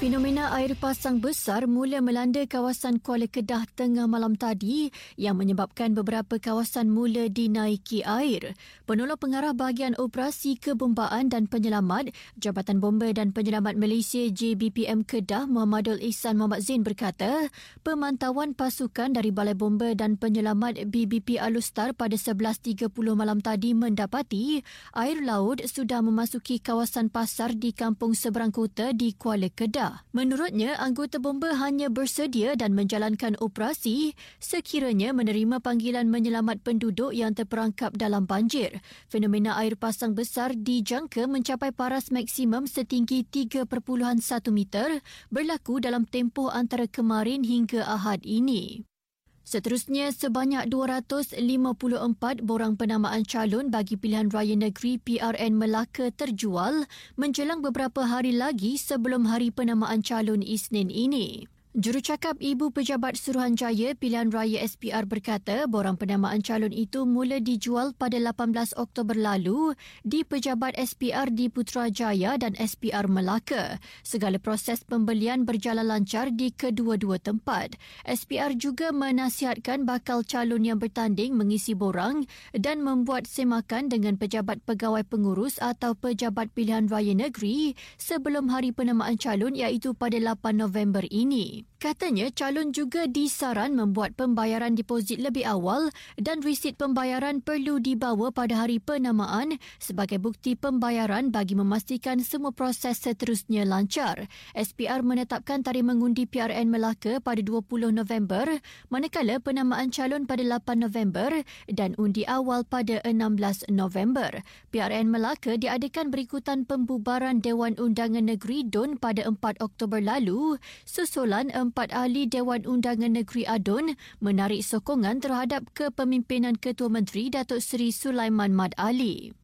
Fenomena air pasang besar mula melanda kawasan Kuala Kedah tengah malam tadi yang menyebabkan beberapa kawasan mula dinaiki air. Penolong pengarah bahagian operasi kebombaan dan penyelamat Jabatan Bomba dan Penyelamat Malaysia JBPM Kedah Muhammadul Ihsan Muhammad Zain berkata, pemantauan pasukan dari Balai Bomba dan Penyelamat BBP Alustar pada 11.30 malam tadi mendapati air laut sudah memasuki kawasan pasar di kampung seberang kota di Kuala Kedah. Menurutnya, anggota bomba hanya bersedia dan menjalankan operasi sekiranya menerima panggilan menyelamat penduduk yang terperangkap dalam banjir. Fenomena air pasang besar dijangka mencapai paras maksimum setinggi 3.1 meter berlaku dalam tempoh antara kemarin hingga Ahad ini. Seterusnya, sebanyak 254 borang penamaan calon bagi pilihan raya negeri PRN Melaka terjual menjelang beberapa hari lagi sebelum hari penamaan calon Isnin ini. Jurucakap Ibu Pejabat Suruhanjaya Pilihan Raya SPR berkata borang penamaan calon itu mula dijual pada 18 Oktober lalu di Pejabat SPR di Putrajaya dan SPR Melaka. Segala proses pembelian berjalan lancar di kedua-dua tempat. SPR juga menasihatkan bakal calon yang bertanding mengisi borang dan membuat semakan dengan pejabat pegawai pengurus atau pejabat pilihan raya negeri sebelum hari penamaan calon iaitu pada 8 November ini. Katanya calon juga disaran membuat pembayaran deposit lebih awal dan resit pembayaran perlu dibawa pada hari penamaan sebagai bukti pembayaran bagi memastikan semua proses seterusnya lancar. SPR menetapkan tarikh mengundi PRN Melaka pada 20 November manakala penamaan calon pada 8 November dan undi awal pada 16 November. PRN Melaka diadakan berikutan pembubaran Dewan Undangan Negeri DUN pada 4 Oktober lalu susulan empat ahli Dewan Undangan Negeri Adun menarik sokongan terhadap kepemimpinan Ketua Menteri Datuk Seri Sulaiman Mad Ali.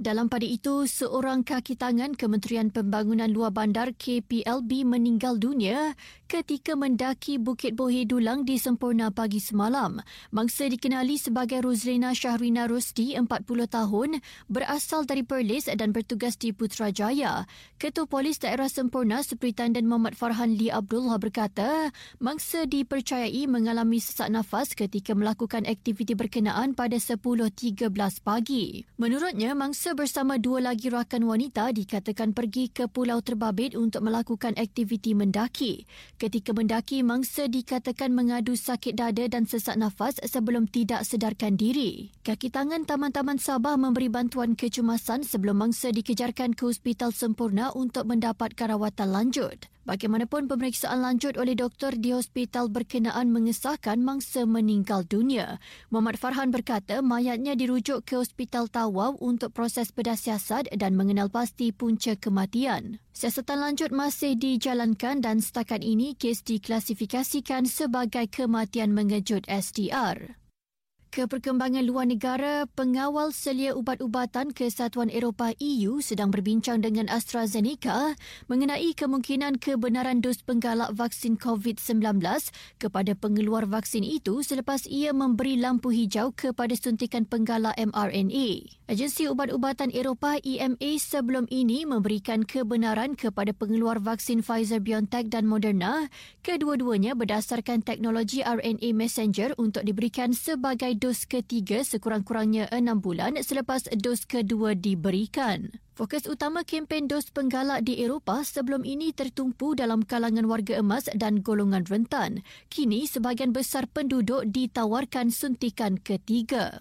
Dalam pada itu, seorang kaki tangan Kementerian Pembangunan Luar Bandar KPLB meninggal dunia ketika mendaki Bukit Bohe Dulang di Sempurna pagi semalam. Mangsa dikenali sebagai Ruzlina Syahrina Rusdi, 40 tahun, berasal dari Perlis dan bertugas di Putrajaya. Ketua Polis Daerah Sempurna Superintendent Muhammad Farhan Lee Abdullah berkata, mangsa dipercayai mengalami sesak nafas ketika melakukan aktiviti berkenaan pada 10.13 pagi. Menurutnya, mangsa bersama dua lagi rakan wanita dikatakan pergi ke Pulau Terbabit untuk melakukan aktiviti mendaki. Ketika mendaki, mangsa dikatakan mengadu sakit dada dan sesak nafas sebelum tidak sedarkan diri. Kaki tangan Taman-Taman Sabah memberi bantuan kecemasan sebelum mangsa dikejarkan ke Hospital Sempurna untuk mendapatkan rawatan lanjut. Bagaimanapun pemeriksaan lanjut oleh doktor di hospital berkenaan mengesahkan mangsa meninggal dunia. Muhammad Farhan berkata mayatnya dirujuk ke Hospital Tawau untuk proses bedah siasat dan mengenal pasti punca kematian. Siasatan lanjut masih dijalankan dan setakat ini kes diklasifikasikan sebagai kematian mengejut SDR ke perkembangan luar negara, pengawal selia ubat-ubatan Kesatuan Eropah EU sedang berbincang dengan AstraZeneca mengenai kemungkinan kebenaran dos penggalak vaksin COVID-19 kepada pengeluar vaksin itu selepas ia memberi lampu hijau kepada suntikan penggalak mRNA. Agensi Ubat-ubatan Eropah EMA sebelum ini memberikan kebenaran kepada pengeluar vaksin Pfizer-BioNTech dan Moderna, kedua-duanya berdasarkan teknologi RNA messenger untuk diberikan sebagai dos ketiga sekurang-kurangnya enam bulan selepas dos kedua diberikan. Fokus utama kempen dos penggalak di Eropah sebelum ini tertumpu dalam kalangan warga emas dan golongan rentan. Kini sebahagian besar penduduk ditawarkan suntikan ketiga.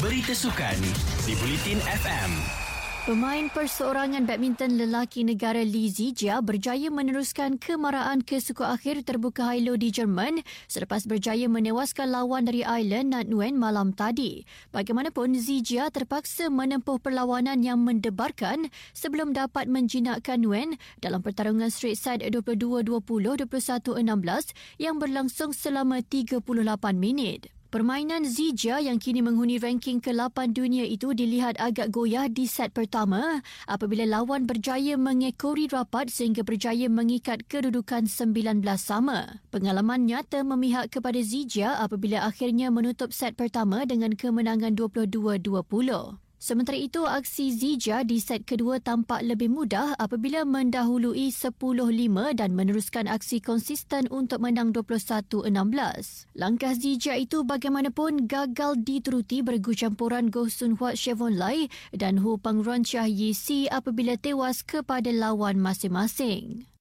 Berita sukan di Bulletin FM. Pemain perseorangan badminton lelaki negara Li Zijia berjaya meneruskan kemarahan ke suku akhir terbuka Hilo di Jerman selepas berjaya menewaskan lawan dari Ireland Nat Nguyen malam tadi. Bagaimanapun, Zijia terpaksa menempuh perlawanan yang mendebarkan sebelum dapat menjinakkan Nguyen dalam pertarungan straight side 22-20, 21-16 yang berlangsung selama 38 minit. Permainan Zija yang kini menghuni ranking ke-8 dunia itu dilihat agak goyah di set pertama apabila lawan berjaya mengekori rapat sehingga berjaya mengikat kedudukan 19 sama. Pengalaman nyata memihak kepada Zija apabila akhirnya menutup set pertama dengan kemenangan 22-20. Sementara itu, aksi Zija di set kedua tampak lebih mudah apabila mendahului 10-5 dan meneruskan aksi konsisten untuk menang 21-16. Langkah Zija itu bagaimanapun gagal dituruti bergu campuran Goh Sun Huat Chevon Lai dan Hu Pangruan Chia Yi Si apabila tewas kepada lawan masing-masing.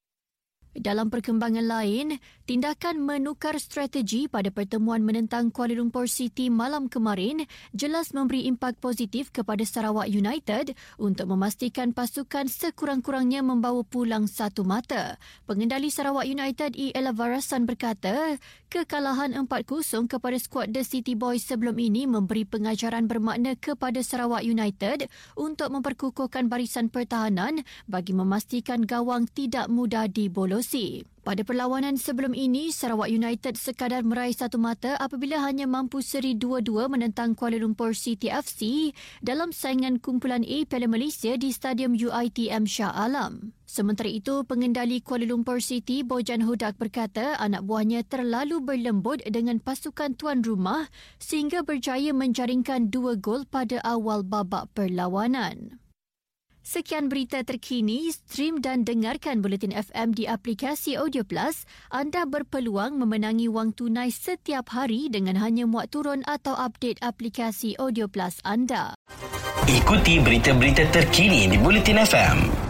Dalam perkembangan lain, tindakan menukar strategi pada pertemuan menentang Kuala Lumpur City malam kemarin jelas memberi impak positif kepada Sarawak United untuk memastikan pasukan sekurang-kurangnya membawa pulang satu mata. Pengendali Sarawak United E. Ella Varasan berkata, kekalahan 4-0 kepada skuad The City Boys sebelum ini memberi pengajaran bermakna kepada Sarawak United untuk memperkukuhkan barisan pertahanan bagi memastikan gawang tidak mudah dibolos kerusi. Pada perlawanan sebelum ini, Sarawak United sekadar meraih satu mata apabila hanya mampu seri 2-2 menentang Kuala Lumpur City FC dalam saingan kumpulan A Piala Malaysia di Stadium UITM Shah Alam. Sementara itu, pengendali Kuala Lumpur City, Bojan Hudak berkata anak buahnya terlalu berlembut dengan pasukan tuan rumah sehingga berjaya menjaringkan dua gol pada awal babak perlawanan. Sekian berita terkini, stream dan dengarkan Bulletin FM di aplikasi Audio Plus. Anda berpeluang memenangi wang tunai setiap hari dengan hanya muat turun atau update aplikasi Audio Plus anda. Ikuti berita-berita terkini di Bulletin FM.